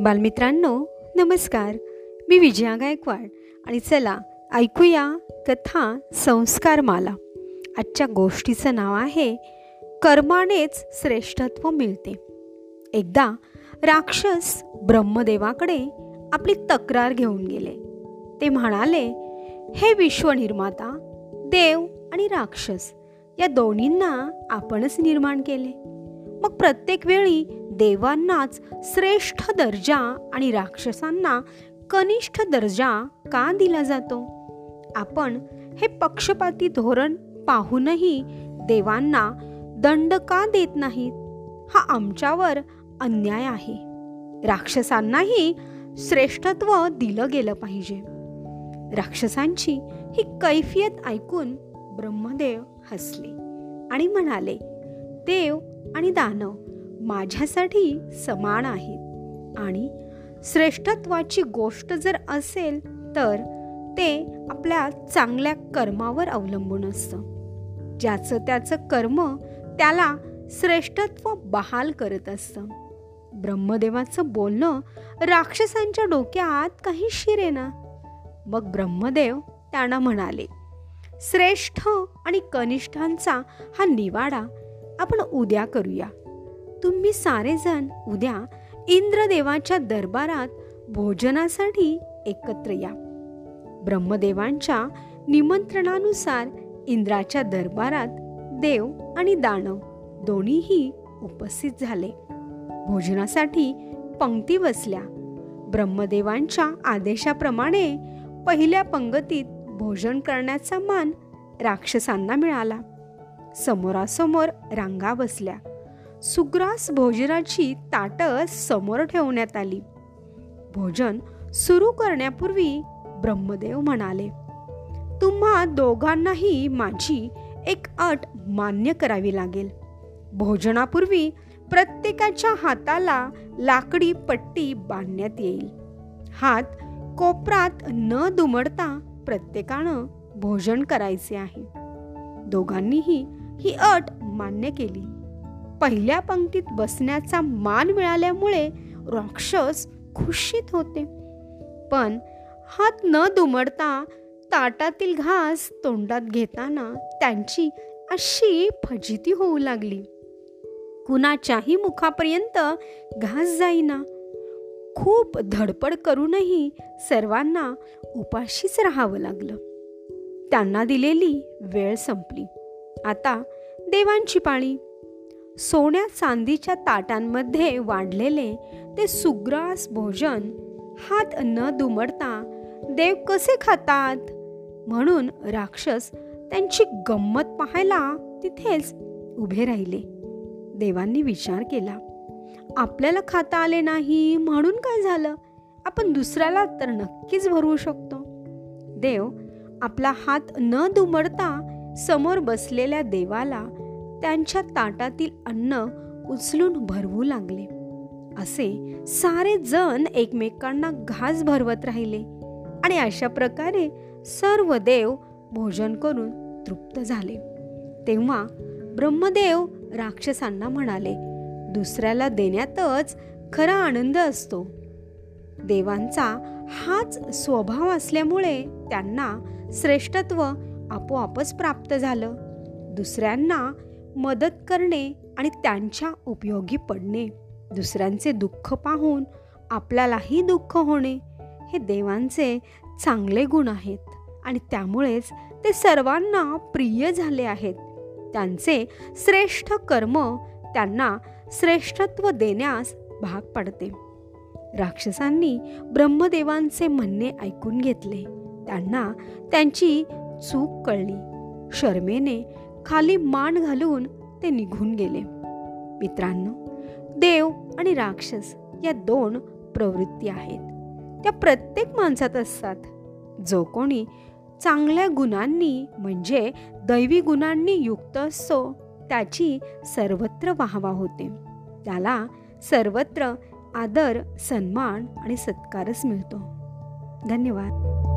बालमित्रांनो नमस्कार. मी विजया गायकवाड आणि चला ऐकूया कथा संस्कार माला आजच्या गोष्टीचं नाव आहे कर्मानेच श्रेष्ठत्व मिळते. एकदा राक्षस ब्रह्मदेवाकडे आपली तक्रार घेऊन गेले. ते म्हणाले हे विश्वनिर्माता देव आणि राक्षस या दोन्हींना आपणच निर्माण केले. मग प्रत्येक वेळी देवांनाच श्रेष्ठ दर्जा आणि राक्षसांना कनिष्ठ दर्जा का दिला जातो? आपण हे पक्षपाती धोरण पाहूनही देवांना दंड का देत नाहीत? हा आमच्यावर अन्याय आहे. राक्षसांनाही श्रेष्ठत्व दिलं गेलं पाहिजे. राक्षसांची ही कैफियत ऐकून ब्रह्मदेव हसले आणि म्हणाले देव आणि दानव माझ्यासाठी समान आहेत. आणि श्रेष्ठत्वाची गोष्ट जर असेल तर ते आपल्या चांगल्या कर्मावर अवलंबून असतं. ज्याचं त्याचं कर्म त्याला श्रेष्ठत्व बहाल करत असतं. ब्रह्मदेवाचं बोलणं राक्षसांच्या डोक्यात काही शिरेना मग ब्रह्मदेव त्यांना म्हणाले श्रेष्ठ आणि कनिष्ठांचा हा निवाडा आपण उद्या करूया. तुम्ही सारेजण उद्या इंद्रदेवाच्या दरबारात भोजनासाठी एकत्र या. ब्रह्मदेवांच्या निमंत्रणानुसार इंद्राच्या दरबारात देव आणि दानव दोन्हीही उपस्थित झाले. भोजनासाठी पंक्ती बसल्या. ब्रह्मदेवांच्या आदेशाप्रमाणे पहिल्या पंगतीत भोजन करण्याचा मान राक्षसांना मिळाला. समोरासमोर रांगा बसल्या. सुग्रास भोजनाची ताटं समोर ठेवण्यात आली. भोजन सुरू करण्यापूर्वी ब्रह्मदेव म्हणाले तुम्हा दोघांनाही माझी एक अट मान्य करावी लागेल. भोजनापूर्वी प्रत्येकाच्या हाताला लाकडी पट्टी बांधण्यात येईल. हात कोपरात न दुमडता प्रत्येकानं भोजन करायचे आहे. दोघांनीही ही अट मान्य केली. पहिल्या पंक्तीत बसण्याचा मान मिळाल्यामुळे राक्षस खुशीत होते. पण हात न दुमडता ताटातील घास तोंडात घेताना त्यांची अशी फजिती होऊ लागली. कुणाच्याही मुखापर्यंत घास जाईना. खूप धडपड करूनही सर्वांना उपाशीच राहावं लागलं. त्यांना दिलेली वेळ संपली. आता देवांची पाळी. सोन्या चांदीच्या ताटांमध्ये वाढलेले ते सुग्रास भोजन हात न दुमडता देव कसे खातात? म्हणून राक्षस त्यांची गंमत पाहायला तिथेच उभे राहिले. देवांनी विचार केला आपल्याला खाता आले नाही म्हणून काय झालं? आपण दुसऱ्याला तर नक्कीच भरवू शकतो. देव आपला हात न दुमडता समोर बसलेल्या देवाला त्यांच्या ताटातील अन्न उचलून भरवू लागले. असे सारे जण एकमेकांना घास भरवत राहिले आणि अशा प्रकारे सर्व देव भोजन करून तृप्त झाले. तेव्हा ब्रह्मदेव राक्षसांना म्हणाले दुसऱ्याला देण्यातच खरा आनंद असतो. देवांचा हाच स्वभाव असल्यामुळे त्यांना श्रेष्ठत्व आपोआपच प्राप्त झालं. दुसऱ्यांना मदत करणे आणि त्यांच्या उपयोगी पडणे. दुसऱ्यांचे दुःख पाहून आपल्यालाही दुःख होणे हे देवांचे चांगले गुण आहेत आणि त्यामुळेच ते सर्वांना प्रिय झाले आहेत. त्यांचे श्रेष्ठ कर्म त्यांना श्रेष्ठत्व देण्यास भाग पडते. राक्षसांनी ब्रह्मदेवांचे म्हणणे ऐकून घेतले. त्यांना त्यांची चूक कळली. शर्मेने खाली मान घालून ते निघून गेले. मित्रांनो देव आणि राक्षस या दोन प्रवृत्ती आहेत. त्या प्रत्येक माणसात असतात. जो कोणी चांगल्या गुणांनी म्हणजे दैवी गुणांनी युक्त असतो त्याची सर्वत्र वाहवा होते. त्याला सर्वत्र आदर सन्मान आणि सत्कारच मिळतो. धन्यवाद.